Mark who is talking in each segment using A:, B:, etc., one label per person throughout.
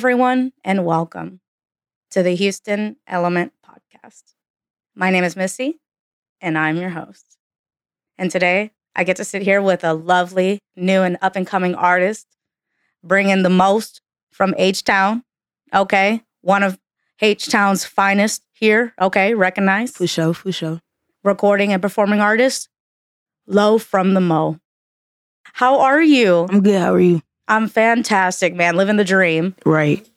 A: Everyone, and welcome to the Houston Element Podcast. My name is Missy, and I'm your host. And today I get to sit here with a lovely, new, and up and coming artist, bringing the most from H Town. Okay. One of H Town's finest here. Okay. Recognized.
B: For sure, for sure.
A: Recording and performing artist, Low from the Mo. How are you?
B: I'm good. How are you?
A: I'm fantastic, man. Living the dream.
B: Right.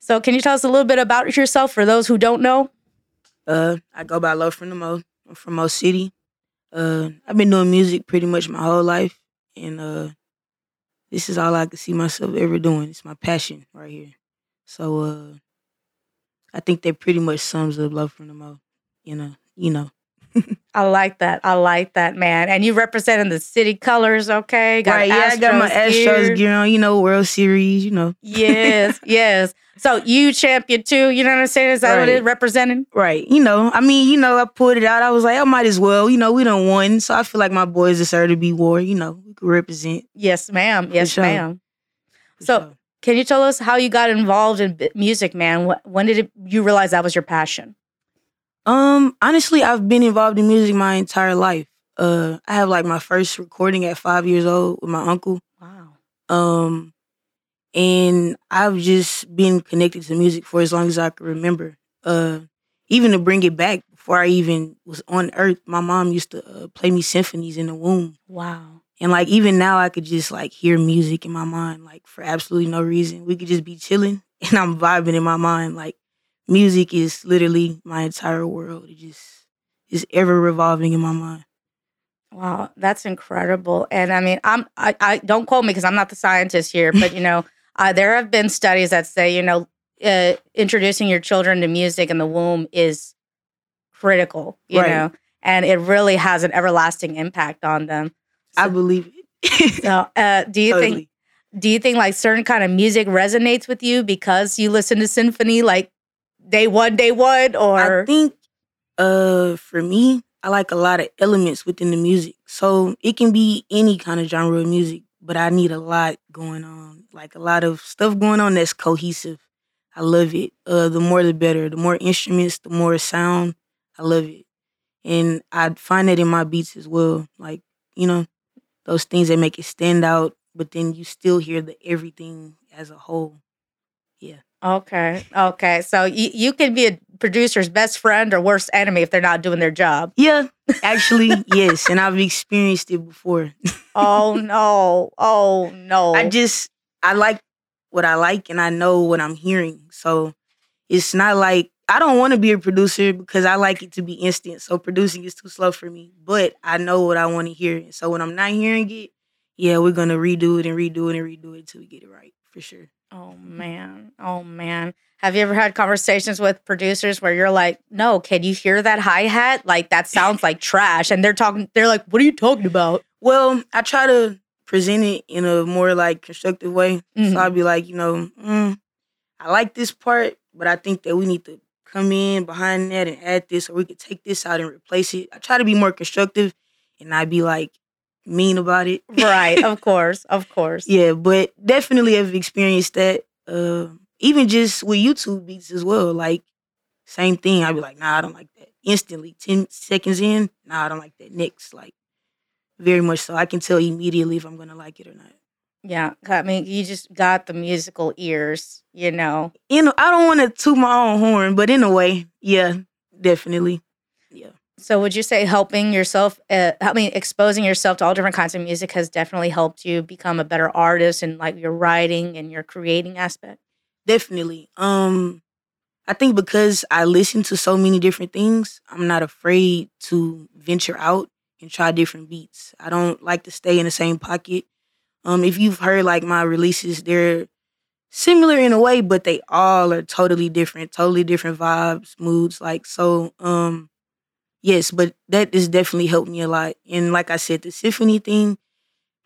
A: So, can you tell us a little bit about yourself for those who don't know?
B: Uh, I go by Low from the Mo. I'm from Mo City. Uh, I've been doing music pretty much my whole life, and uh, this is all I can see myself ever doing. It's my passion right here. So, uh, I think that pretty much sums up Low from the Mo. You know, you know.
A: I like that. I like that, man. And you representing the city colors, okay?
B: Got right, yeah, I got my Astros gear on, you know, World Series, you know.
A: yes, yes. So you champion too, you know what I'm saying? Is that right. what it is representing?
B: Right. You know, I mean, you know, I put it out. I was like, I might as well. You know, we don't won. So I feel like my boys deserve to be war. You know, we could represent.
A: Yes, ma'am. Yes, sure. ma'am. For so sure. can you tell us how you got involved in music, man? When did it, you realize that was your passion?
B: Um, honestly, I've been involved in music my entire life. Uh, I have like my first recording at five years old with my uncle.
A: Wow.
B: Um, and I've just been connected to music for as long as I can remember. Uh, even to bring it back before I even was on Earth, my mom used to uh, play me symphonies in the womb.
A: Wow.
B: And like even now, I could just like hear music in my mind, like for absolutely no reason. We could just be chilling, and I'm vibing in my mind, like music is literally my entire world. It just is ever revolving in my mind.
A: Wow, that's incredible. And I mean, I'm I, I don't quote me because I'm not the scientist here, but you know, uh, there have been studies that say you know uh, introducing your children to music in the womb is critical. You right. know, and it really has an everlasting impact on them.
B: So, I believe
A: it. so, uh, do you totally. think? Do you think like certain kind of music resonates with you because you listen to symphony like day one, day one, or
B: I think uh for me, I like a lot of elements within the music. So it can be any kind of genre of music, but I need a lot going on. Like a lot of stuff going on that's cohesive. I love it. Uh the more the better. The more instruments, the more sound. I love it. And I find that in my beats as well. Like, you know, those things that make it stand out, but then you still hear the everything as a whole. Yeah.
A: Okay. Okay. So you, you can be a producer's best friend or worst enemy if they're not doing their job.
B: Yeah. Actually, yes. And I've experienced it before.
A: oh no. Oh no.
B: I just I like what I like and I know what I'm hearing. So it's not like I don't want to be a producer because I like it to be instant. So producing is too slow for me. But I know what I want to hear. So when I'm not hearing it, yeah, we're gonna redo it and redo it and redo it until we get it right for sure.
A: Oh man. Oh man. Have you ever had conversations with producers where you're like, "No, can you hear that hi-hat? Like that sounds like trash." And they're talking they're like, "What are you talking about?"
B: Well, I try to present it in a more like constructive way. Mm-hmm. So I'd be like, you know, mm, I like this part, but I think that we need to come in behind that and add this, or we could take this out and replace it. I try to be more constructive, and I'd be like, mean about it.
A: right, of course, of course.
B: Yeah, but definitely have experienced that. Uh, even just with YouTube beats as well. Like same thing. I'd be like, nah, I don't like that. Instantly, ten seconds in, nah, I don't like that. Next, like very much so. I can tell immediately if I'm gonna like it or not.
A: Yeah, I mean, you just got the musical ears, you know.
B: You know, I don't want to toot my own horn, but in a way, yeah, definitely.
A: So, would you say helping yourself, uh, I mean, exposing yourself to all different kinds of music has definitely helped you become a better artist and like your writing and your creating aspect?
B: Definitely. Um, I think because I listen to so many different things, I'm not afraid to venture out and try different beats. I don't like to stay in the same pocket. Um, if you've heard like my releases, they're similar in a way, but they all are totally different, totally different vibes, moods. Like so, um, yes, but that has definitely helped me a lot. And like I said, the symphony thing,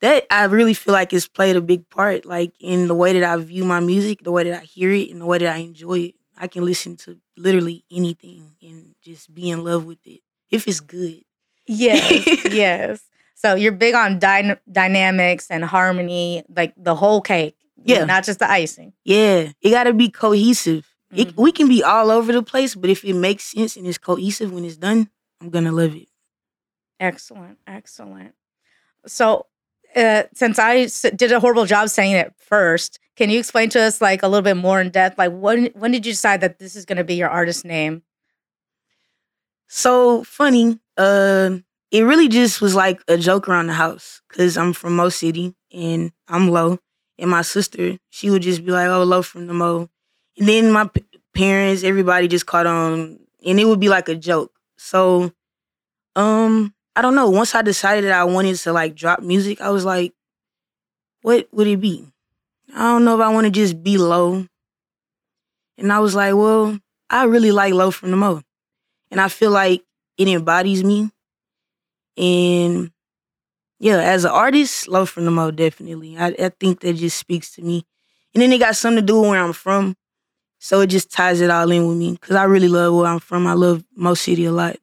B: that I really feel like has played a big part, like in the way that I view my music, the way that I hear it, and the way that I enjoy it. I can listen to literally anything and just be in love with it if it's good.
A: Yes, yes. So you're big on dy- dynamics and harmony, like the whole cake. Yeah. Not just the icing.
B: Yeah. It got to be cohesive. Mm-hmm. It, we can be all over the place, but if it makes sense and it's cohesive when it's done, I'm going to live it.
A: Excellent. Excellent. So, uh, since I did a horrible job saying it first, can you explain to us like a little bit more in depth? Like, when when did you decide that this is going to be your artist name?
B: So funny. Uh, it really just was like a joke around the house because I'm from Mo City and I'm low, and my sister she would just be like, "Oh, low from the Mo," and then my p- parents, everybody just caught on, and it would be like a joke. So, um, I don't know. Once I decided that I wanted to like drop music, I was like, "What would it be?" I don't know if I want to just be low. And I was like, well, I really like low from the Mo. And I feel like it embodies me. And yeah, as an artist, low from the Mo, definitely. I, I think that just speaks to me. And then it got something to do with where I'm from. So it just ties it all in with me because I really love where I'm from. I love Mo City a lot.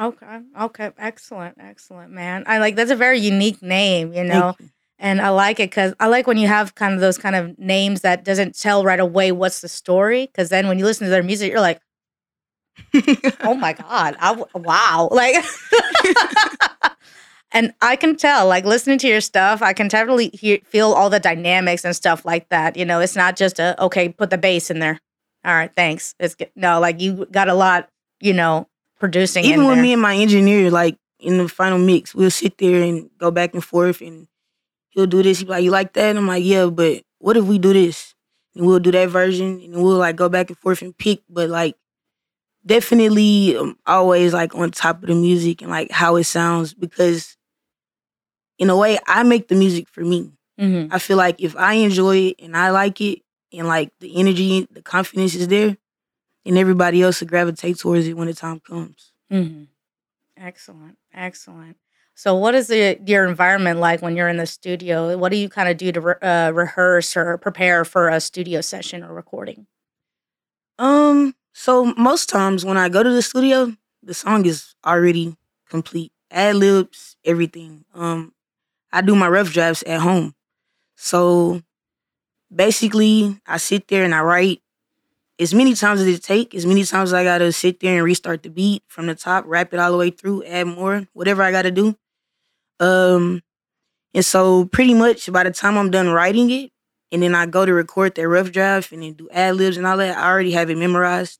A: Okay. Okay. Excellent. Excellent, man. I like that's a very unique name, you know. You and I like it because I like when you have kind of those kind of names that doesn't tell right away what's the story. Because then when you listen to their music, you're like, oh my god, I, wow, like. and I can tell, like listening to your stuff, I can definitely hear, feel all the dynamics and stuff like that. You know, it's not just a okay, put the bass in there. All right, thanks. It's good. no, like you got a lot, you know, producing.
B: Even with me and my engineer, like in the final mix, we'll sit there and go back and forth and he'll do this. He'll be like, "You like that?" And I'm like, "Yeah, but what if we do this?" And we'll do that version, and we'll like go back and forth and pick. But like, definitely um, always like on top of the music and like how it sounds because, in a way, I make the music for me. Mm-hmm. I feel like if I enjoy it and I like it, and like the energy, the confidence is there, and everybody else will gravitate towards it when the time comes.
A: Mm-hmm. Excellent, excellent. So, what is the, your environment like when you're in the studio? What do you kind of do to re- uh, rehearse or prepare for a studio session or recording?
B: Um, so most times when I go to the studio, the song is already complete, ad libs, everything. Um, I do my rough drafts at home, so basically I sit there and I write as many times as it take, as many times as I gotta sit there and restart the beat from the top, wrap it all the way through, add more, whatever I gotta do. Um, and so pretty much by the time I'm done writing it, and then I go to record that rough draft and then do ad libs and all that, I already have it memorized.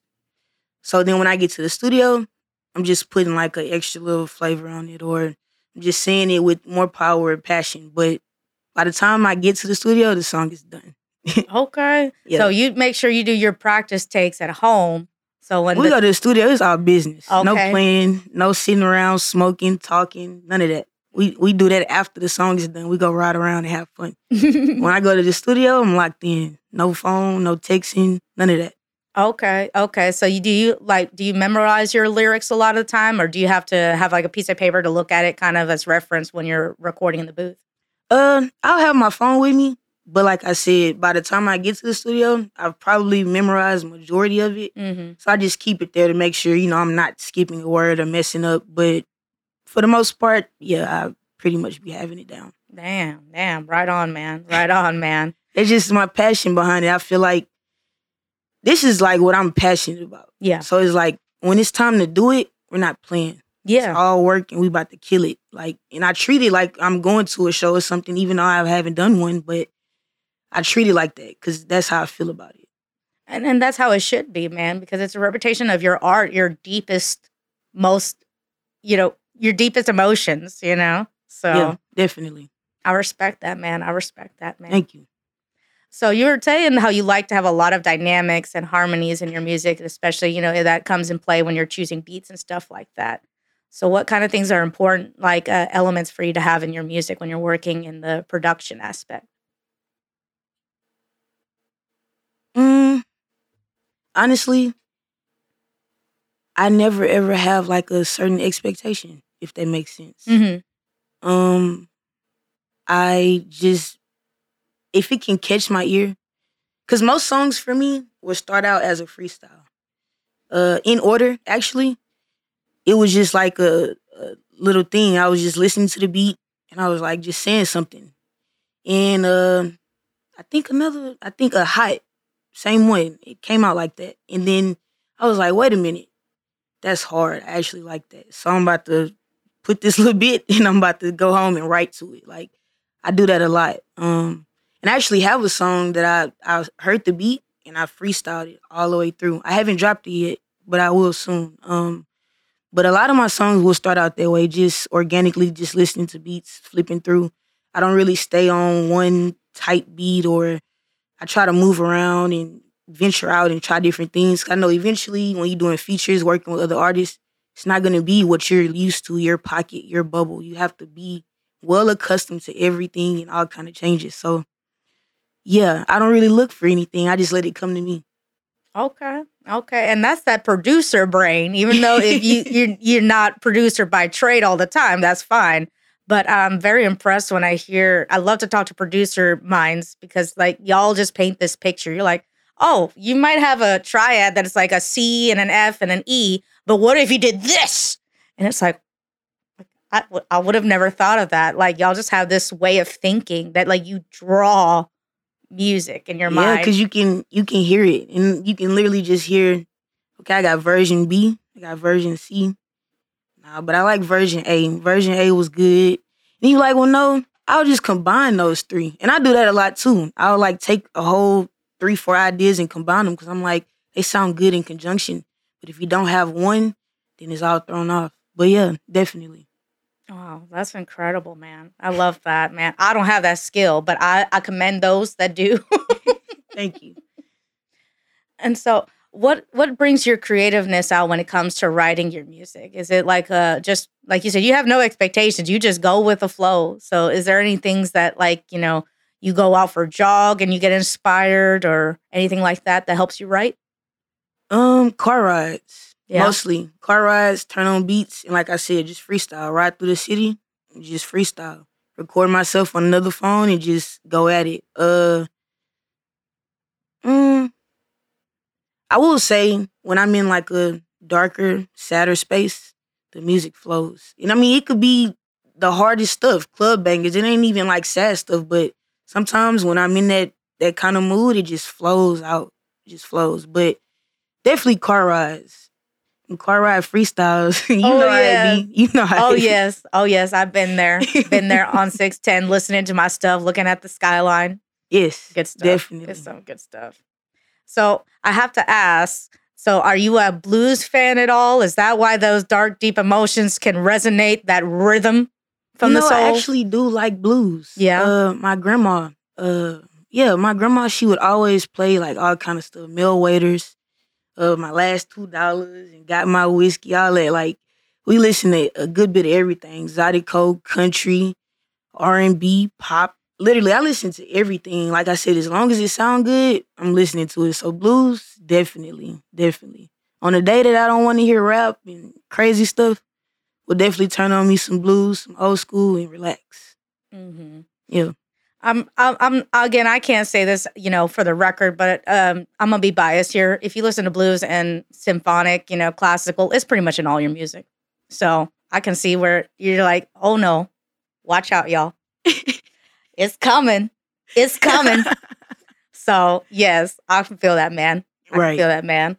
B: So then when I get to the studio, I'm just putting like an extra little flavor on it, or just saying it with more power and passion. But by the time I get to the studio, the song is done.
A: okay. Yeah. So you make sure you do your practice takes at home. So when
B: we the- go to the studio, it's our business. Okay. No playing, no sitting around smoking, talking, none of that. We we do that after the song is done. We go ride around and have fun. when I go to the studio, I'm locked in. No phone, no texting, none of that.
A: Okay, okay. So you do you like do you memorize your lyrics a lot of the time, or do you have to have like a piece of paper to look at it, kind of as reference when you're recording in the booth?
B: Uh, I'll have my phone with me, but like I said, by the time I get to the studio, I've probably memorized majority of it. Mm-hmm. So I just keep it there to make sure you know I'm not skipping a word or messing up. But for the most part, yeah, I pretty much be having it down.
A: Damn, damn, right on, man, right on, man.
B: It's just my passion behind it. I feel like this is like what I'm passionate about.
A: Yeah.
B: So it's like when it's time to do it, we're not playing.
A: Yeah.
B: It's all work and we about to kill it. Like, and I treat it like I'm going to a show or something, even though I haven't done one, but I treat it like that because that's how I feel about it.
A: And and that's how it should be, man, because it's a reputation of your art, your deepest, most, you know, your deepest emotions, you know? So yeah,
B: definitely.
A: I respect that, man. I respect that, man.
B: Thank you.
A: So you were saying how you like to have a lot of dynamics and harmonies in your music, especially, you know, that comes in play when you're choosing beats and stuff like that. So what kind of things are important, like uh, elements for you to have in your music when you're working in the production aspect?
B: Mm, honestly, I never ever have like a certain expectation if that makes sense. Mm-hmm. Um, I just if it can catch my ear, because most songs for me will start out as a freestyle, uh, in order actually. It was just like a, a little thing. I was just listening to the beat and I was like just saying something, and uh, I think another, I think a hot, same one. It came out like that. And then I was like, wait a minute. That's hard. I actually like that. So I'm about to put this little bit and I'm about to go home and write to it. Like I do that a lot. Um and I actually have a song that I I heard the beat and I freestyled it all the way through. I haven't dropped it yet, but I will soon. Um but a lot of my songs will start out that way, just organically, just listening to beats, flipping through. I don't really stay on one type beat or I try to move around and venture out and try different things. I know eventually when you're doing features, working with other artists, it's not gonna be what you're used to, your pocket, your bubble. You have to be well accustomed to everything and all kind of changes. So yeah, I don't really look for anything. I just let it come to me.
A: Okay. Okay. And that's that producer brain. Even though if you you're, you're not producer by trade all the time, that's fine. But I'm very impressed when I hear I love to talk to producer minds because like y'all just paint this picture. You're like, oh, you might have a triad that is like a C and an F and an E, but what if you did this? And it's like, I, I would have never thought of that. Like y'all just have this way of thinking that like you draw music in your
B: yeah,
A: mind.
B: because you can you can hear it and you can literally just hear. Okay, I got version B. I got version C. Nah, but I like version A. Version A was good. And you like, well, no, I'll just combine those three, and I do that a lot too. I'll like take a whole three, four ideas and combine them because I'm like they sound good in conjunction. But if you don't have one, then it's all thrown off. But yeah, definitely.
A: Wow, that's incredible, man. I love that, man. I don't have that skill, but I, I commend those that do.
B: Thank you.
A: And so what what brings your creativeness out when it comes to writing your music? Is it like uh just like you said, you have no expectations, you just go with the flow. So is there any things that like, you know, you go out for a jog and you get inspired or anything like that that helps you write?
B: Um, car rides. Yeah. Mostly car rides, turn on beats, and like I said, just freestyle. Ride through the city, just freestyle. Record myself on another phone and just go at it. Uh, mm, I will say when I'm in like a darker, sadder space, the music flows. And I mean, it could be the hardest stuff, club bangers. It ain't even like sad stuff, but sometimes when I'm in that that kind of mood, it just flows out. It just flows. But definitely car rides car ride freestyles. you oh, know yeah. be. You know how
A: Oh yes. Oh yes. I've been there. been there on 610, listening to my stuff, looking at the skyline.
B: Yes.
A: Good stuff.
B: Definitely.
A: It's some good stuff. So I have to ask, so are you a blues fan at all? Is that why those dark, deep emotions can resonate, that rhythm from
B: you
A: know, the soul?
B: I actually do like blues.
A: Yeah.
B: Uh, my grandma, uh, yeah, my grandma, she would always play like all kind of stuff. mill Waiters, of my last two dollars and got my whiskey, all that. Like we listen to a good bit of everything. Zydeco, country, R and B, pop. Literally, I listen to everything. Like I said, as long as it sound good, I'm listening to it. So blues, definitely, definitely. On a day that I don't want to hear rap and crazy stuff, will definitely turn on me some blues, some old school, and relax. Mm-hmm. Yeah.
A: I'm, I'm, I'm again. I can't say this, you know, for the record, but um, I'm gonna be biased here. If you listen to blues and symphonic, you know, classical, it's pretty much in all your music. So I can see where you're like, oh no, watch out, y'all. it's coming. It's coming. so yes, I can feel that, man. I right. feel that, man.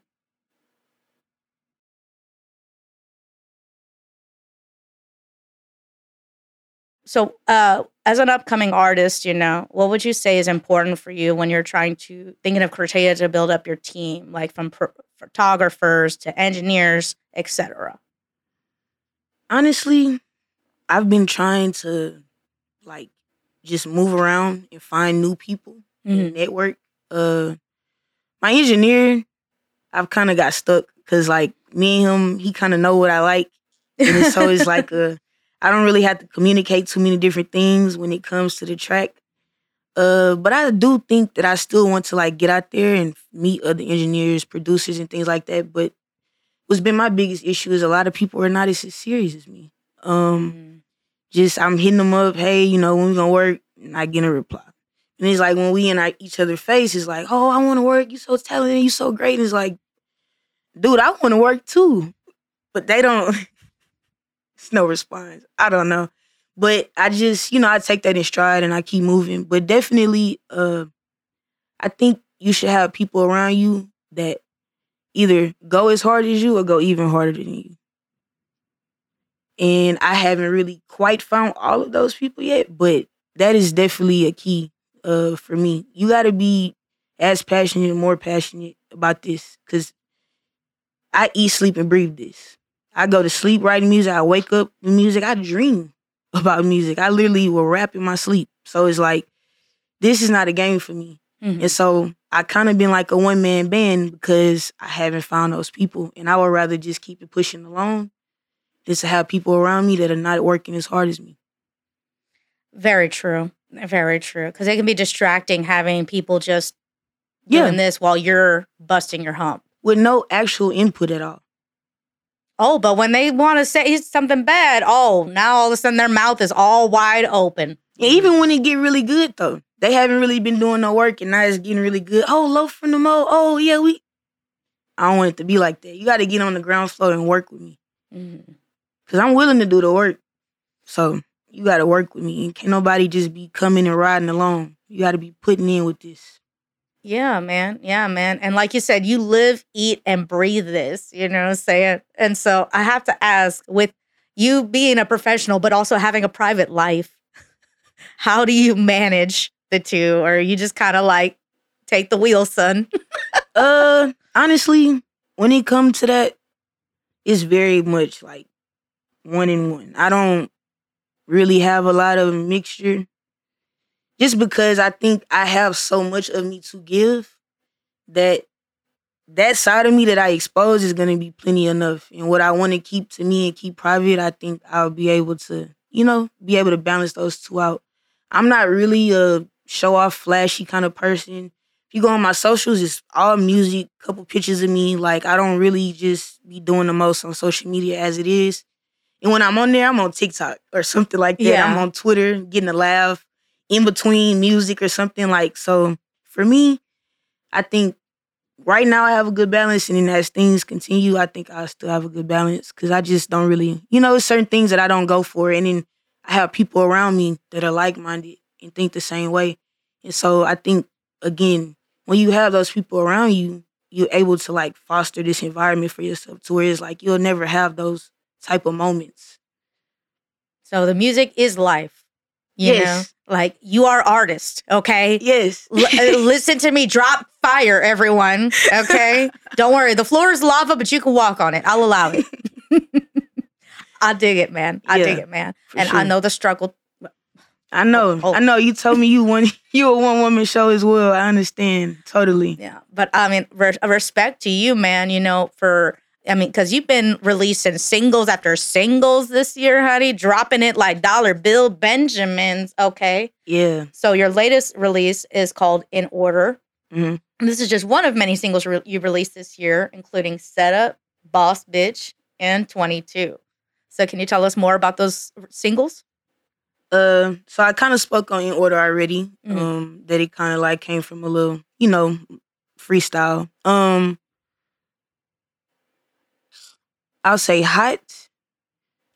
A: So, uh, as an upcoming artist, you know, what would you say is important for you when you're trying to thinking of criteria to build up your team, like from pro- photographers to engineers, etc.
B: Honestly, I've been trying to like just move around and find new people mm-hmm. and network. Uh, my engineer, I've kind of got stuck because like me and him, he kind of know what I like, and so it's like a I don't really have to communicate too many different things when it comes to the track. Uh, but I do think that I still want to like get out there and meet other engineers, producers, and things like that. But what's been my biggest issue is a lot of people are not as serious as me. Um, mm-hmm. just I'm hitting them up, hey, you know, when we gonna work, and I get a reply. And it's like when we in our, each other's face, it's like, oh, I want to work. You so talented. You so great. And it's like, dude, I want to work too, but they don't. no response. I don't know. But I just, you know, I take that in stride and I keep moving. But definitely, uh, I think you should have people around you that either go as hard as you or go even harder than you. And I haven't really quite found all of those people yet, but that is definitely a key uh, for me. You got to be as passionate, and more passionate about this, because I eat, sleep, and breathe this. I go to sleep writing music. I wake up with music. I dream about music. I literally will rap in my sleep. So it's like, this is not a game for me. Mm-hmm. And so I kind of been like a one man band because I haven't found those people. And I would rather just keep it pushing along than to have people around me that are not working as hard as me.
A: Very true. Very true. Because it can be distracting having people just yeah. doing this while you're busting your hump.
B: With no actual input at all.
A: Oh, but when they want to say something bad, oh, now all of a sudden their mouth is all wide open.
B: even when it get really good though, they haven't really been doing no work, and now it's getting really good. Oh, low from the mo. Oh yeah, we. I don't want it to be like that. You got to get on the ground floor and work with me, mm-hmm. cause I'm willing to do the work. So you got to work with me, and can't nobody just be coming and riding along. You got to be putting in with this.
A: Yeah, man. Yeah, man. And like you said, you live, eat, and breathe this, you know what I'm saying? And so I have to ask with you being a professional, but also having a private life, how do you manage the two? Or you just kind of like take the wheel, son?
B: uh, honestly, when it comes to that, it's very much like one in one. I don't really have a lot of mixture just because I think I have so much of me to give that that side of me that I expose is gonna be plenty enough. And what I want to keep to me and keep private, I think I'll be able to, you know, be able to balance those two out. I'm not really a show off flashy kind of person. If you go on my socials, it's all music, couple pictures of me. Like I don't really just be doing the most on social media as it is. And when I'm on there, I'm on TikTok or something like that. Yeah. I'm on Twitter getting a laugh in between music or something like so for me i think right now i have a good balance and then as things continue i think i still have a good balance because i just don't really you know certain things that i don't go for and then i have people around me that are like-minded and think the same way. And so i think again when you have those people around you you're able to like foster this environment for yourself to where it's like you'll never have those type of moments.
A: So the music is life you yes. Like you are artist, okay?
B: Yes.
A: L- uh, listen to me. Drop fire, everyone. Okay. Don't worry. The floor is lava, but you can walk on it. I'll allow it. I dig it, man. I yeah, dig it, man. And sure. I know the struggle.
B: I know. Oh. I know. You told me you one you a one woman show as well. I understand totally.
A: Yeah, but I mean, re- respect to you, man. You know, for I mean, because you've been releasing singles after singles this year, honey, dropping it like dollar bill Benjamins. Okay.
B: Yeah.
A: So your latest release is called In Order. Mm-hmm. This is just one of many singles re- you released this year, including Setup, Boss Bitch, and 22. So can you tell us more about those singles?
B: Uh, so I kind of spoke on In Order already. Mm-hmm. Um, that it kind of like came from a little, you know, freestyle. Um, I'll say hot.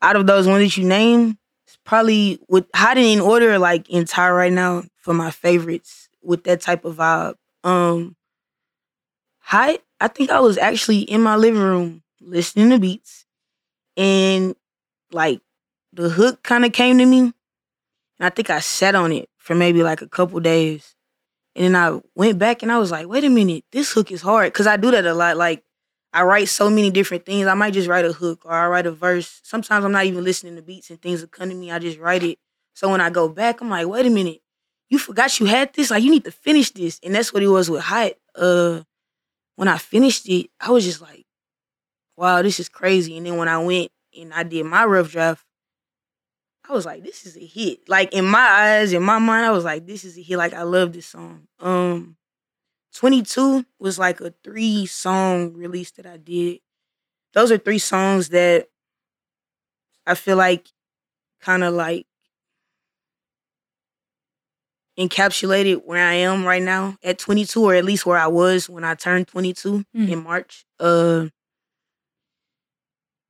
B: Out of those ones that you name, it's probably with hot in order, like entire right now for my favorites with that type of vibe. Um, hot. I think I was actually in my living room listening to beats, and like the hook kind of came to me, and I think I sat on it for maybe like a couple days, and then I went back and I was like, wait a minute, this hook is hard because I do that a lot. Like I write so many different things. I might just write a hook or I write a verse. Sometimes I'm not even listening to beats and things that come to me. I just write it. So when I go back, I'm like, wait a minute, you forgot you had this. Like you need to finish this. And that's what it was with Hot. Uh, when I finished it, I was just like, wow, this is crazy. And then when I went and I did my rough draft, I was like, this is a hit. Like in my eyes, in my mind, I was like, this is a hit. Like I love this song. Um, 22 was like a three song release that I did. Those are three songs that I feel like kind of like encapsulated where I am right now at 22, or at least where I was when I turned 22 mm. in March. Uh,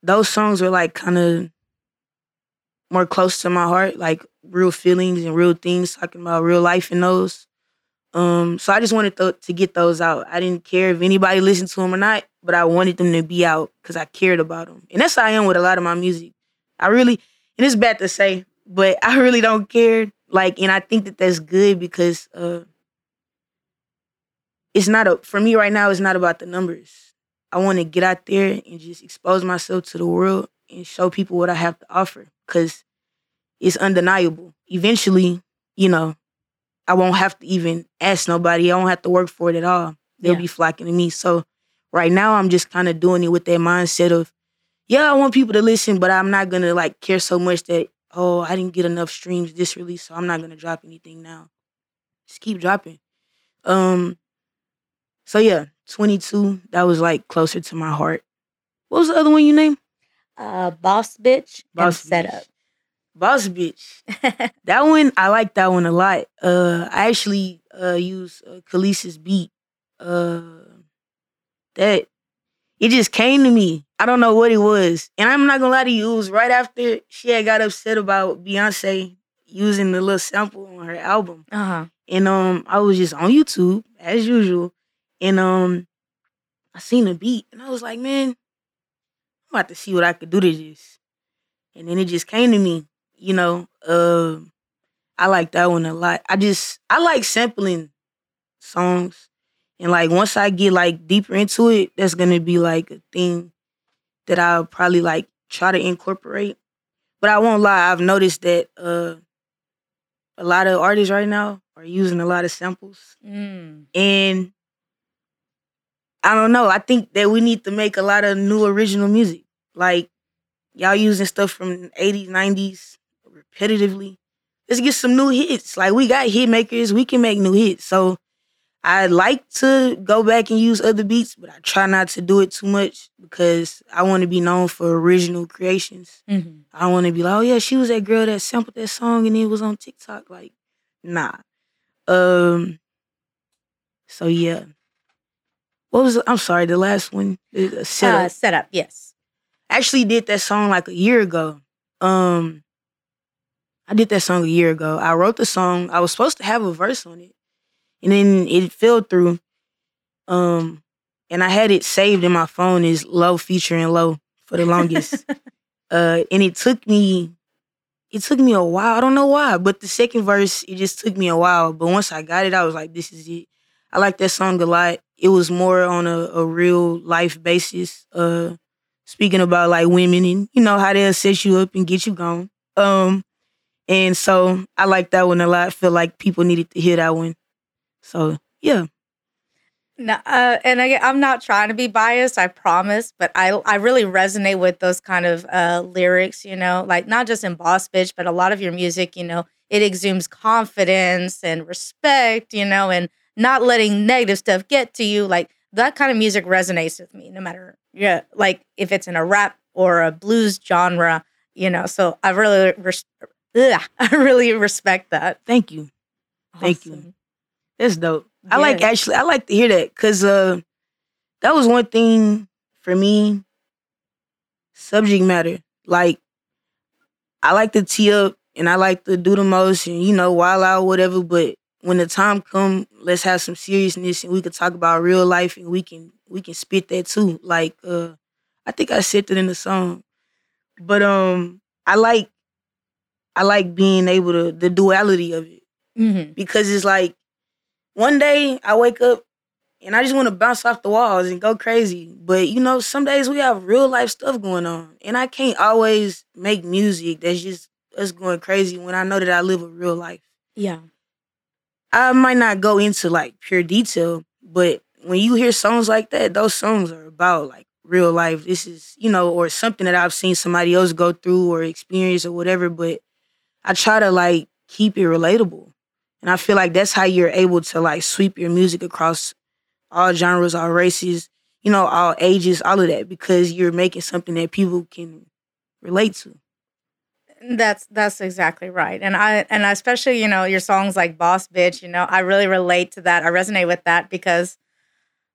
B: those songs were like kind of more close to my heart, like real feelings and real things, talking about real life in those. Um, so I just wanted to, to get those out. I didn't care if anybody listened to them or not, but I wanted them to be out because I cared about them. And that's how I am with a lot of my music. I really, and it's bad to say, but I really don't care. Like, and I think that that's good because uh, it's not a for me right now. It's not about the numbers. I want to get out there and just expose myself to the world and show people what I have to offer because it's undeniable. Eventually, you know, I won't have to even ask nobody. I won't have to work for it at all. They'll yeah. be flocking to me. So right now I'm just kind of doing it with that mindset of, yeah, I want people to listen, but I'm not gonna like care so much that, oh, I didn't get enough streams this release, so I'm not gonna drop anything now. Just keep dropping. Um so yeah, 22, that was like closer to my heart. What was the other one you named?
A: Uh Boss Bitch Boss and Setup.
B: Boss bitch. that one I like that one a lot. Uh, I actually uh use uh, Kelis's beat. Uh, that it just came to me. I don't know what it was, and I'm not gonna lie to you. It was right after she had got upset about Beyonce using the little sample on her album.
A: Uh-huh.
B: And um, I was just on YouTube as usual, and um, I seen the beat, and I was like, man, I'm about to see what I could do to this. And then it just came to me you know, uh, I like that one a lot. I just I like sampling songs, and like once I get like deeper into it, that's gonna be like a thing that I'll probably like try to incorporate. But I won't lie, I've noticed that uh, a lot of artists right now are using a lot of samples,
A: mm.
B: and I don't know. I think that we need to make a lot of new original music, like y'all using stuff from 80s, 90s, repetitively. Let's get some new hits. Like we got hit makers, we can make new hits. So I like to go back and use other beats, but I try not to do it too much because I want to be known for original creations.
A: Mm-hmm.
B: I want to be like, oh yeah, she was that girl that sampled that song and it was on TikTok. Like, nah. Um. So yeah. What was I'm sorry, the last one? Setup. Uh,
A: setup, yes.
B: I actually did that song like a year ago. Um, I did that song a year ago. I wrote the song. I was supposed to have a verse on it, and then it fell through. Um, and I had it saved in my phone as low featuring low for the longest. uh, and it took me, it took me a while. I don't know why, but the second verse it just took me a while. But once I got it, I was like, this is it. I like that song a lot. It was more on a, a real life basis. Uh, speaking about like women and you know how they'll set you up and get you gone. Um, and so I like that one a lot. I feel like people needed to hear that one. So yeah.
A: No, uh, and I, am not trying to be biased, I promise, but I I really resonate with those kind of uh, lyrics. You know, like not just in Boss Bitch, but a lot of your music. You know, it exudes confidence and respect. You know, and not letting negative stuff get to you. Like that kind of music resonates with me, no matter yeah, like if it's in a rap or a blues genre. You know, so I really res- ugh, I really respect that.
B: Thank you. Thank awesome. you. That's dope. I like actually I like to hear that because uh that was one thing for me. Subject matter. Like I like to tee up and I like to do the most and you know, wild out, whatever, but when the time come, let's have some seriousness and we can talk about real life and we can we can spit that too. Like uh I think I said that in the song. But um I like I like being able to the duality of it
A: mm-hmm.
B: because it's like one day I wake up and I just want to bounce off the walls and go crazy. But you know, some days we have real life stuff going on, and I can't always make music that's just us going crazy when I know that I live a real life.
A: Yeah,
B: I might not go into like pure detail, but when you hear songs like that, those songs are about like real life. This is you know, or something that I've seen somebody else go through or experience or whatever. But I try to like keep it relatable. And I feel like that's how you're able to like sweep your music across all genres, all races, you know, all ages, all of that, because you're making something that people can relate to.
A: That's that's exactly right. And I and especially, you know, your songs like Boss Bitch, you know, I really relate to that. I resonate with that because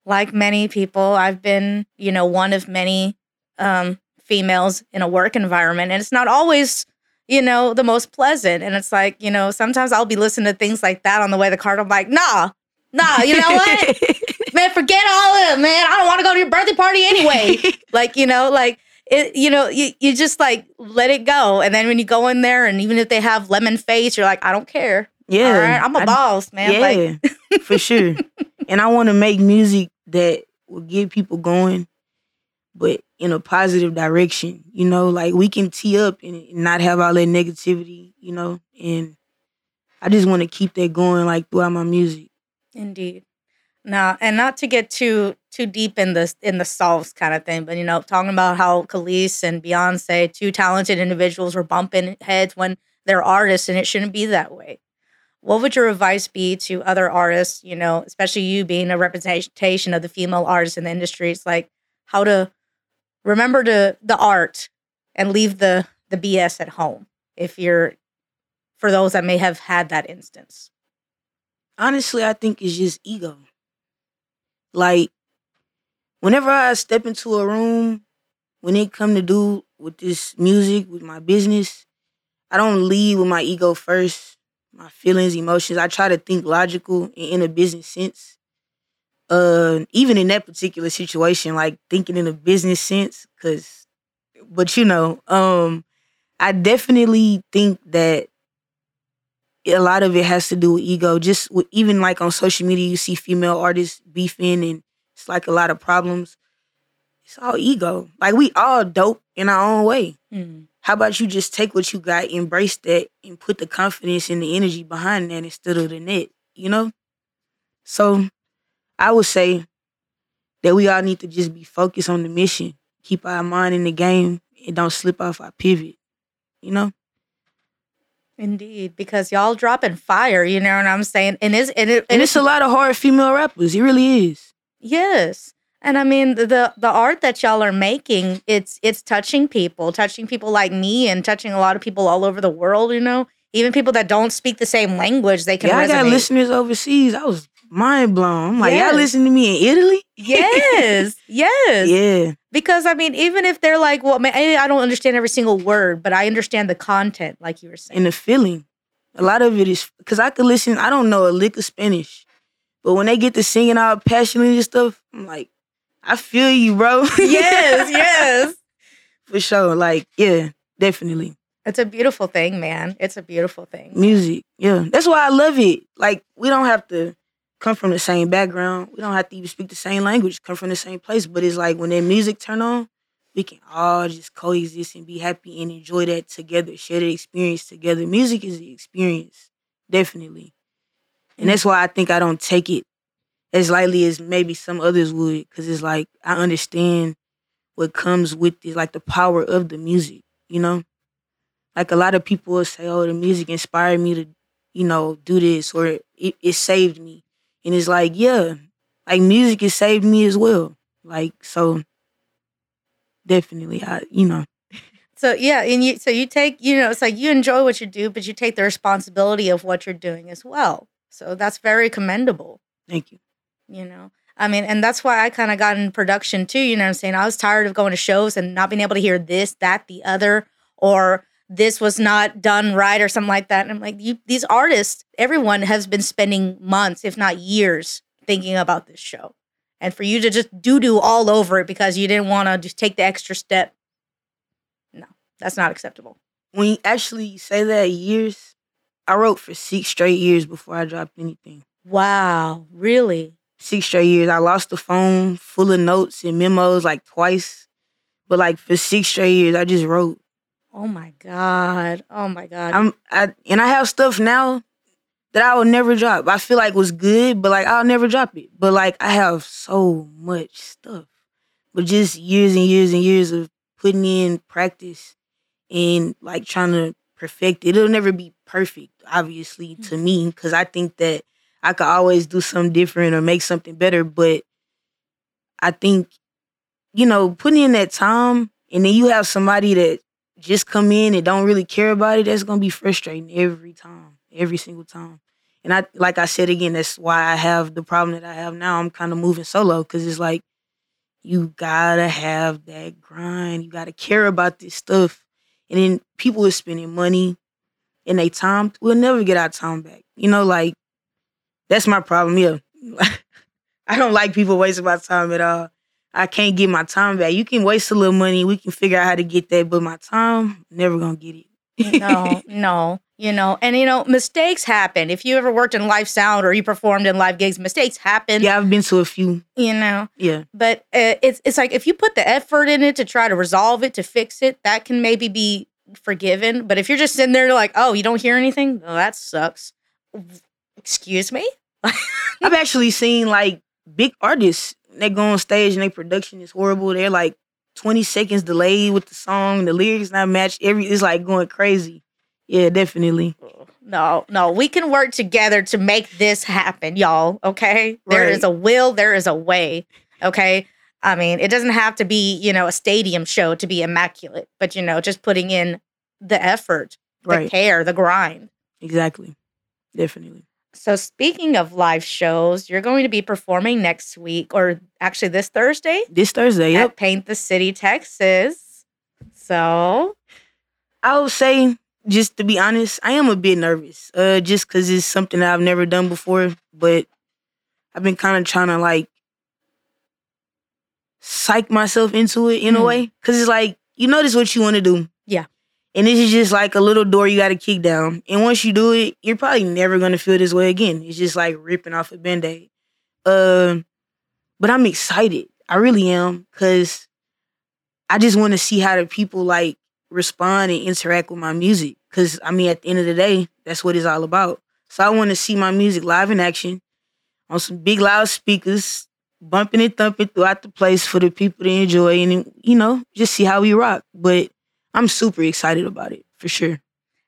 A: like many people, I've been, you know, one of many um females in a work environment and it's not always you know, the most pleasant. And it's like, you know, sometimes I'll be listening to things like that on the way to the car. I'm like, nah, Nah, you know what? man, forget all of it, man. I don't want to go to your birthday party anyway. like, you know, like it, you know, you, you just like let it go. And then when you go in there and even if they have lemon face, you're like, I don't care.
B: Yeah.
A: All right, I'm a
B: I-
A: boss, man.
B: Yeah,
A: Like
B: for sure. And I want to make music that will get people going, but in a positive direction. You know, like we can tee up and not have all that negativity. You know, and I just want to keep that going, like throughout my music.
A: Indeed. Now, and not to get too too deep in the in the solves kind of thing, but you know, talking about how Kelis and Beyonce, two talented individuals, were bumping heads when they're artists, and it shouldn't be that way. What would your advice be to other artists? You know, especially you being a representation of the female artists in the industry. It's like how to remember to the art and leave the the BS at home. If you're for those that may have had that instance.
B: honestly, I think it's just ego. Like, whenever I step into a room, when it come to do with this music, with my business, I don't lead with my ego first, my feelings, emotions. I try to think logical and in a business sense. Uh, even in that particular situation, like thinking in a business sense, cause, but you know, um, I definitely think that a lot of it has to do with ego. Just with, even like on social media, you see female artists beefing, and it's like a lot of problems. It's all ego. Like we all dope in our own way.
A: Mm.
B: How about you just take what you got, embrace that, and put the confidence and the energy behind that instead of the net, you know? So I would say that we all need to just be focused on the mission, keep our mind in the game, and don't slip off our pivot, you know?
A: Indeed, because y'all dropping fire, you know what I'm saying? And it's and, it,
B: And it's a lot of hard female rappers. It really is.
A: yes. And I mean the, the art that y'all are making, it's it's touching people, touching people like me and touching a lot of people all over the world, you know? Even people that don't speak the same language, they can
B: Yeah, I got listeners overseas. I was mind blown. I'm like,
A: Yes.
B: y'all listen to me in Italy?
A: yes. Yes.
B: Yeah.
A: Because I mean, even if they're like, well, ma- I I don't understand every single word, but I understand the content, like you were saying.
B: And the feeling. A lot of it is because I could listen, I don't know a lick of Spanish. But when they get to singing all passionately and stuff, I'm like, I feel you, bro.
A: yes, yes.
B: For sure. Like, yeah, definitely.
A: It's a beautiful thing, man. It's a beautiful thing.
B: Music. Yeah. That's why I love it. Like, we don't have to come from the same background. We don't have to even speak the same language, come from the same place. But it's like when that music turn on, we can all just coexist and be happy and enjoy that together, share the experience together. Music is the experience, definitely. And that's why I think I don't take it as lightly as maybe some others would, because it's like I understand what comes with it, like the power of the music, you know? Like a lot of people will say, oh, the music inspired me to, you know, do this or it, it saved me. And it's like, yeah, like music has saved me as well. Like, so definitely, I, you know,
A: So yeah, and you so you take you know it's like you enjoy what you do, but you take the responsibility of what you're doing as well. So that's very commendable.
B: thank you.
A: You know, I mean, and that's why I kind of got in production too. You know what I'm saying? I was tired of going to shows and not being able to hear this, that, the other, or this was not done right or something like that. And I'm like, you, these artists, everyone has been spending months, if not years, thinking about this show. And for you to just doo doo all over it because you didn't want to just take the extra step, no, that's not acceptable.
B: When you actually say that years, I wrote for six straight years before I dropped anything.
A: Wow, really?
B: Six straight years. I lost the phone full of notes and memos like twice. But like for six straight years, I just wrote.
A: Oh my God. Oh my God.
B: I'm I and I have stuff now that I will never drop. I feel like was good, but like I'll never drop it. But like I have so much stuff. But just years and years and years of putting in practice and like trying to perfect it. It'll never be perfect, obviously, mm. to me, because I think that I could always do something different or make something better. But I think, you know, putting in that time and then you have somebody that just come in and don't really care about it, that's gonna be frustrating every time, every single time. And I, like I said again, that's why I have the problem that I have now. I'm kind of moving solo because it's like you gotta have that grind. You gotta care about this stuff. And then people are spending money and they time. We'll never get our time back. You know, like that's my problem. Yeah, I don't like people wasting my time at all. I can't get my time back. You can waste a little money. We can figure out how to get that, but my time, never gonna get it.
A: no, no, you know, and you know, mistakes happen. If you ever worked in live sound or you performed in live gigs, mistakes happen.
B: Yeah, I've been to a few.
A: You know,
B: Yeah,
A: but uh, it's it's like if you put the effort in it to try to resolve it, to fix it, that can maybe be forgiven. But if you're just sitting there like, oh, you don't hear anything, that sucks. Excuse me.
B: I've actually seen like big artists. They go on stage and their production is horrible. They're like 20 seconds delayed with the song. The lyrics not matched. Every it's like going crazy. Yeah, definitely.
A: No, no, we can work together to make this happen, y'all. Okay. There
B: Right.
A: is a will, there is a way. Okay. I mean, it doesn't have to be, you know, a stadium show to be immaculate, but, you know, just putting in the effort, the
B: Right.
A: care, the grind.
B: Exactly. Definitely.
A: So, speaking of live shows, you're going to be performing next week, or actually this Thursday
B: This Thursday.
A: at Paint the City, Texas. So,
B: I would say, just to be honest, I am a bit nervous. Uh, just because it's something that I've never done before, but I've been kind of trying to like psych myself into it in a
A: Mm.
B: way. Because it's like you know, notice what you want to do. And this is just like a little door you got to kick down. And once you do it, you're probably never gonna feel this way again. It's just like ripping off a band aid. Um, but I'm excited. I really am because I just want to see how the people like respond and interact with my music. Cause I mean, at the end of the day, that's what it's all about. So I want to see my music live in action on some big loud speakers, bumping and thumping throughout the place for the people to enjoy and you know just see how we rock. But I'm super excited about it for sure.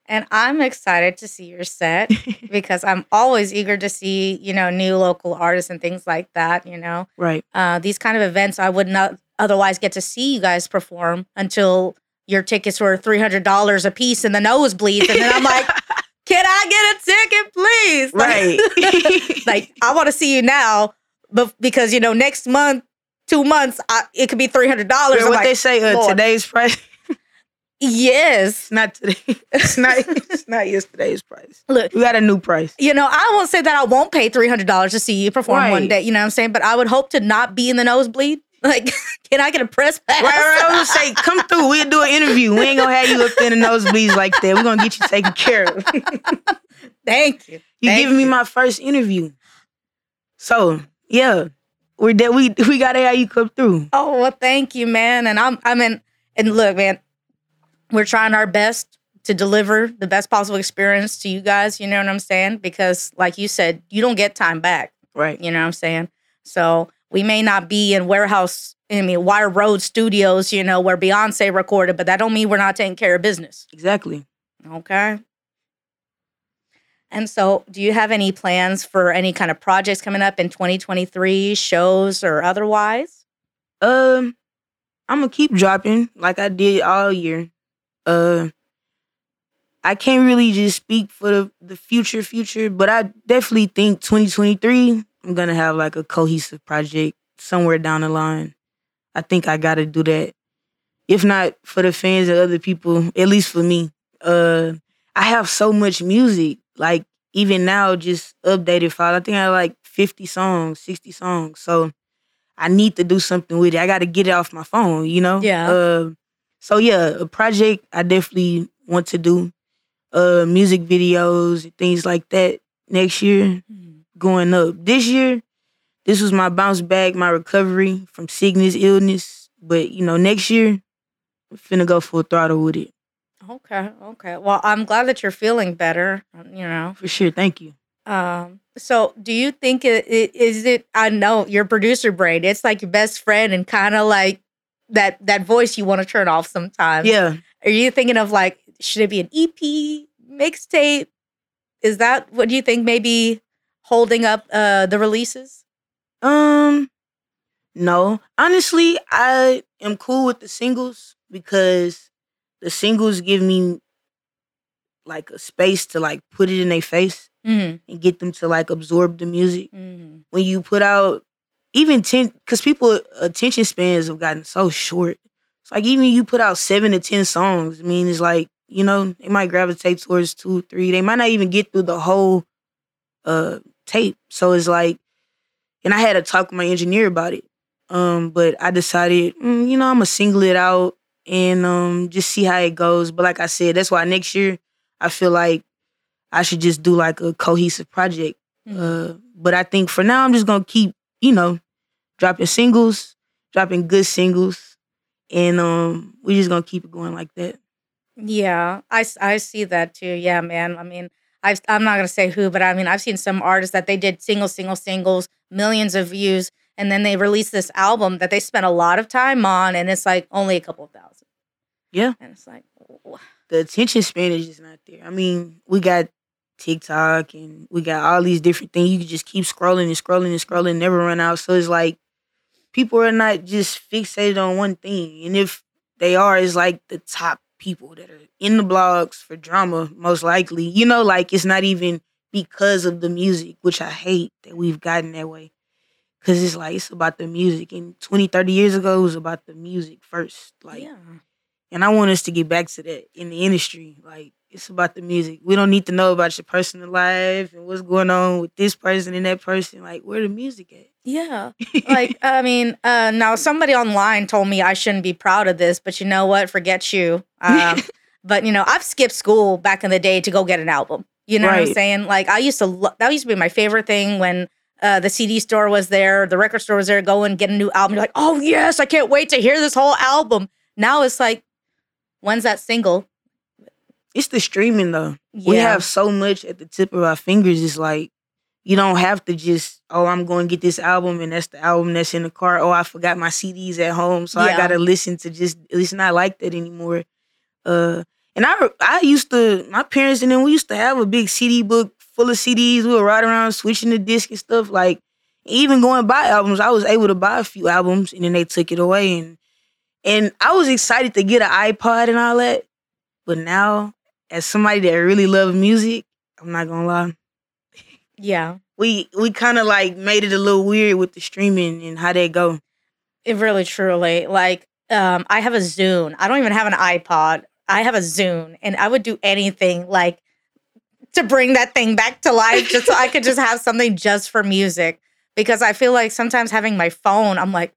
A: and I'm excited to see your set. because I'm always eager to see, you know, new local artists and things like that, you know.
B: right.
A: Uh, these kind of events I would not otherwise get to see you guys perform until your tickets were $300 a piece in the nosebleeds. And then I'm like, can I get a ticket, please?
B: Right.
A: like, I want to see you now but because, you know, next month, two months, I, it could be $300.
B: Well, what
A: like,
B: they say, uh, today's price.
A: Yes.
B: Not today. It's not. It's not yesterday's price.
A: Look,
B: We got a new price.
A: you know, I won't say that I won't pay three hundred dollars to see you perform one day. You know what I'm saying? But I would hope to not be in the nosebleed. Like, can I get a press pass?
B: Right, right. I was gonna say, come through. We'll do an interview. We ain't gonna have you up in the nosebleeds like that. We're gonna get you taken care of.
A: Thank you.
B: You
A: Thank
B: giving me my first interview. So yeah, we're that we we gotta have you come through.
A: Oh well, thank you, man. And I'm, I mean, and look, man, we're trying our best to deliver the best possible experience to you guys. You know what I'm saying? Because, like you said, you don't get time back.
B: Right.
A: You know what I'm saying? So we may not be in warehouse, I mean, Wire Road Studios, you know, where Beyonce recorded, but that don't mean we're not taking care of business.
B: Exactly.
A: Okay. And so, do you have any plans for any kind of projects coming up in 2023, shows or otherwise?
B: Um, I'm gonna keep dropping like I did all year. Uh, I can't really just speak for the, the future, future, but I definitely think 2023 I'm gonna have like a cohesive project somewhere down the line. I think I gotta do that. If not for the fans and other people, at least for me. Uh, I have so much music. Like even now, just updated files. I think I have like 50 songs, 60 songs. So I need to do something with it. I got to get it off my phone, you know?
A: Yeah.
B: Uh, so, yeah, a project I definitely want to do. Uh, music videos and things like that next year going up. This year, this was my bounce back, my recovery from sickness, illness. But, you know, next year, I'm finna go full throttle with it.
A: Okay, okay. Well, I'm glad that you're feeling better. You know.
B: For sure. Thank you.
A: Um. So, do you think it, it is it? I know your producer brain. It's like your best friend, and kind of like that that voice you want to turn off sometimes.
B: Yeah.
A: Are you thinking of like should it be an EP mixtape? Is that what do you think? Maybe holding up uh the releases.
B: Um, no. Honestly, I am cool with the singles because the singles give me like a space to like put it in their face
A: Mm-hmm.
B: and get them to like absorb the music.
A: Mm-hmm.
B: When you put out even ten, because people attention spans have gotten so short. It's like even you put out seven to ten songs. I mean, it's like you know they might gravitate towards two, three. They might not even get through the whole uh tape. So it's like and I had to talk with my engineer about it. Um, but I decided, mm, you know, I'm gonna single it out and um just see how it goes. But like I said, that's why next year I feel like I should just do like a cohesive project. Mm-hmm. Uh, but I think for now I'm just gonna keep, you know, dropping singles, dropping good singles, and um we're just gonna keep it going like that.
A: Yeah, I, I see that too. Yeah, man. I mean, i I'm not gonna say who, but I mean, I've seen some artists that they did single, single, singles, millions of views, and then they released this album that they spent a lot of time on, and it's like only a couple of thousand.
B: Yeah,
A: and it's like
B: the attention span is just not there. I mean, we got TikTok and we got all these different things. You can just keep scrolling and scrolling and scrolling, never run out. So it's like people are not just fixated on one thing, and if they are, it's like the top people that are in the blogs for drama, most likely. You know, like it's not even because of the music, which I hate that we've gotten that way. Cause it's like it's about the music. And 20, 30 years ago it was about the music first. Like yeah. and I want us to get back to that in the industry. Like it's about the music. We don't need to know about your personal life and what's going on with this person and that person. Like where the music at?
A: Yeah. like, I mean, uh, now somebody online told me I shouldn't be proud of this, but you know what? Forget you. Um, but, you know, I've skipped school back in the day to go get an album. You know right. what I'm saying? Like, I used to, lo- that used to be my favorite thing when uh, the CD store was there, the record store was there, go and get a new album. You're like, oh, yes, I can't wait to hear this whole album. Now it's like, when's that single?
B: It's the streaming, though. Yeah. We have so much at the tip of our fingers. It's like, you don't have to just oh i'm going to get this album and that's the album that's in the car oh i forgot my cds at home so yeah. i gotta listen to just it's not like that anymore uh and i i used to my parents and then we used to have a big cd book full of cds we would ride around switching the disc and stuff like even going buy albums i was able to buy a few albums and then they took it away and and i was excited to get an ipod and all that but now as somebody that really loves music i'm not gonna lie
A: yeah.
B: We we kind of like made it a little weird with the streaming and how they go.
A: It really truly like um I have a Zune. I don't even have an iPod. I have a Zune and I would do anything like to bring that thing back to life just so I could just have something just for music because I feel like sometimes having my phone I'm like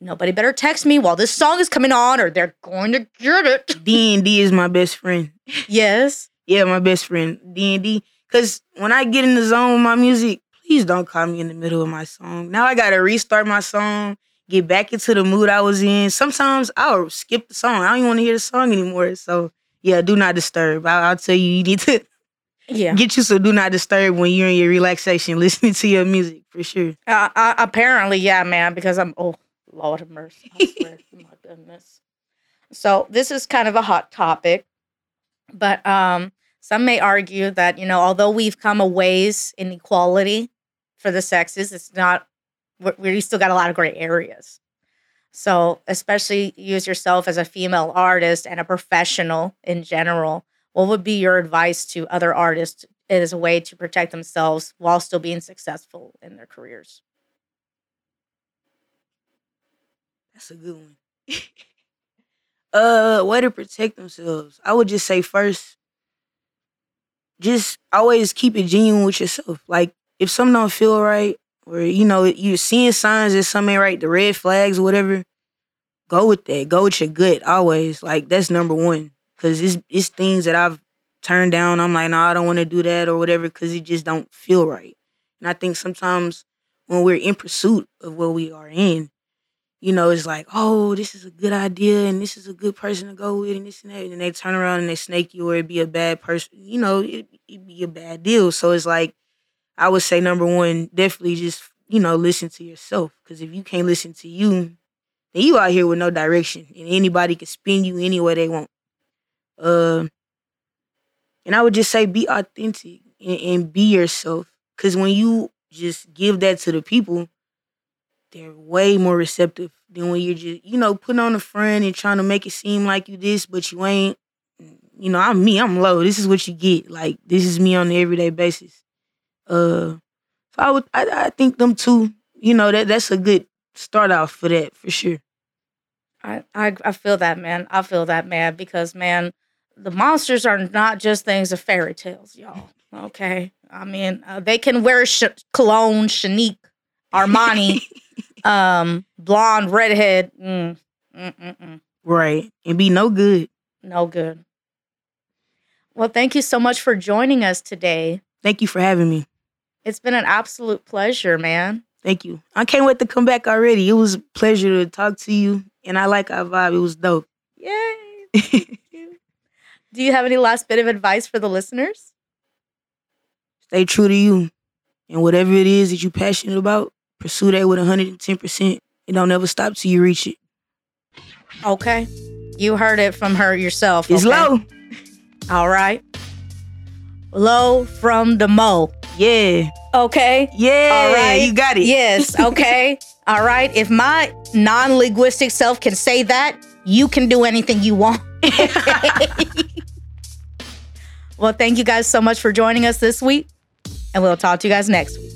A: nobody better text me while this song is coming on or they're going to get it.
B: DND is my best friend.
A: Yes.
B: yeah, my best friend. DND Cause when I get in the zone with my music, please don't call me in the middle of my song. Now I gotta restart my song, get back into the mood I was in. Sometimes I'll skip the song. I don't even want to hear the song anymore. So yeah, do not disturb. I- will tell you, you need to yeah get you so do not disturb when you're in your relaxation, listening to your music for sure.
A: Uh, uh, apparently, yeah, man. Because I'm oh Mercy, I swear, my goodness. So this is kind of a hot topic, but um, some may argue that, you know, although we've come a ways in equality for the sexes, it's not, we still got a lot of gray areas. So, especially use yourself as a female artist and a professional in general, what would be your advice to other artists as a way to protect themselves while still being successful in their careers?
B: That's a good one. uh, way to protect themselves. I would just say first, just always keep it genuine with yourself. Like if something don't feel right, or you know you're seeing signs that something ain't right, the red flags or whatever, go with that. Go with your gut always. Like that's number one. Cause it's it's things that I've turned down. I'm like, no, nah, I don't want to do that or whatever, because it just don't feel right. And I think sometimes when we're in pursuit of what we are in, you know, it's like, oh, this is a good idea and this is a good person to go with and this and that. And they turn around and they snake you or it be a bad person, you know, it, it be a bad deal. So it's like, I would say number one, definitely just, you know, listen to yourself. Cause if you can't listen to you, then you out here with no direction and anybody can spin you any way they want. Uh, and I would just say be authentic and, and be yourself. Cause when you just give that to the people, they're way more receptive than when you're just, you know, putting on a front and trying to make it seem like you this, but you ain't. You know, I'm me, I'm low. This is what you get. Like, this is me on the everyday basis. Uh so I would I, I think them two, you know, that that's a good start off for that for sure.
A: I, I I feel that man. I feel that man because man, the monsters are not just things of fairy tales, y'all. Okay, I mean uh, they can wear sh- cologne, Shanique, Armani, um, blonde, redhead. Mm, mm, mm, mm.
B: Right. And be no good.
A: No good. Well, thank you so much for joining us today.
B: Thank you for having me.
A: It's been an absolute pleasure, man.
B: Thank you. I can't wait to come back already. It was a pleasure to talk to you. And I like our vibe. It was dope.
A: Yay. Do you have any last bit of advice for the listeners?
B: Stay true to you. And whatever it is that you're passionate about, pursue that with 110%. It don't ever stop till you reach it.
A: Okay. You heard it from her yourself.
B: It's
A: okay?
B: low.
A: All right. Low from the mo.
B: Yeah.
A: Okay.
B: Yeah.
A: All right.
B: You got it.
A: Yes. Okay. All right. If my non linguistic self can say that, you can do anything you want. well, thank you guys so much for joining us this week, and we'll talk to you guys next week.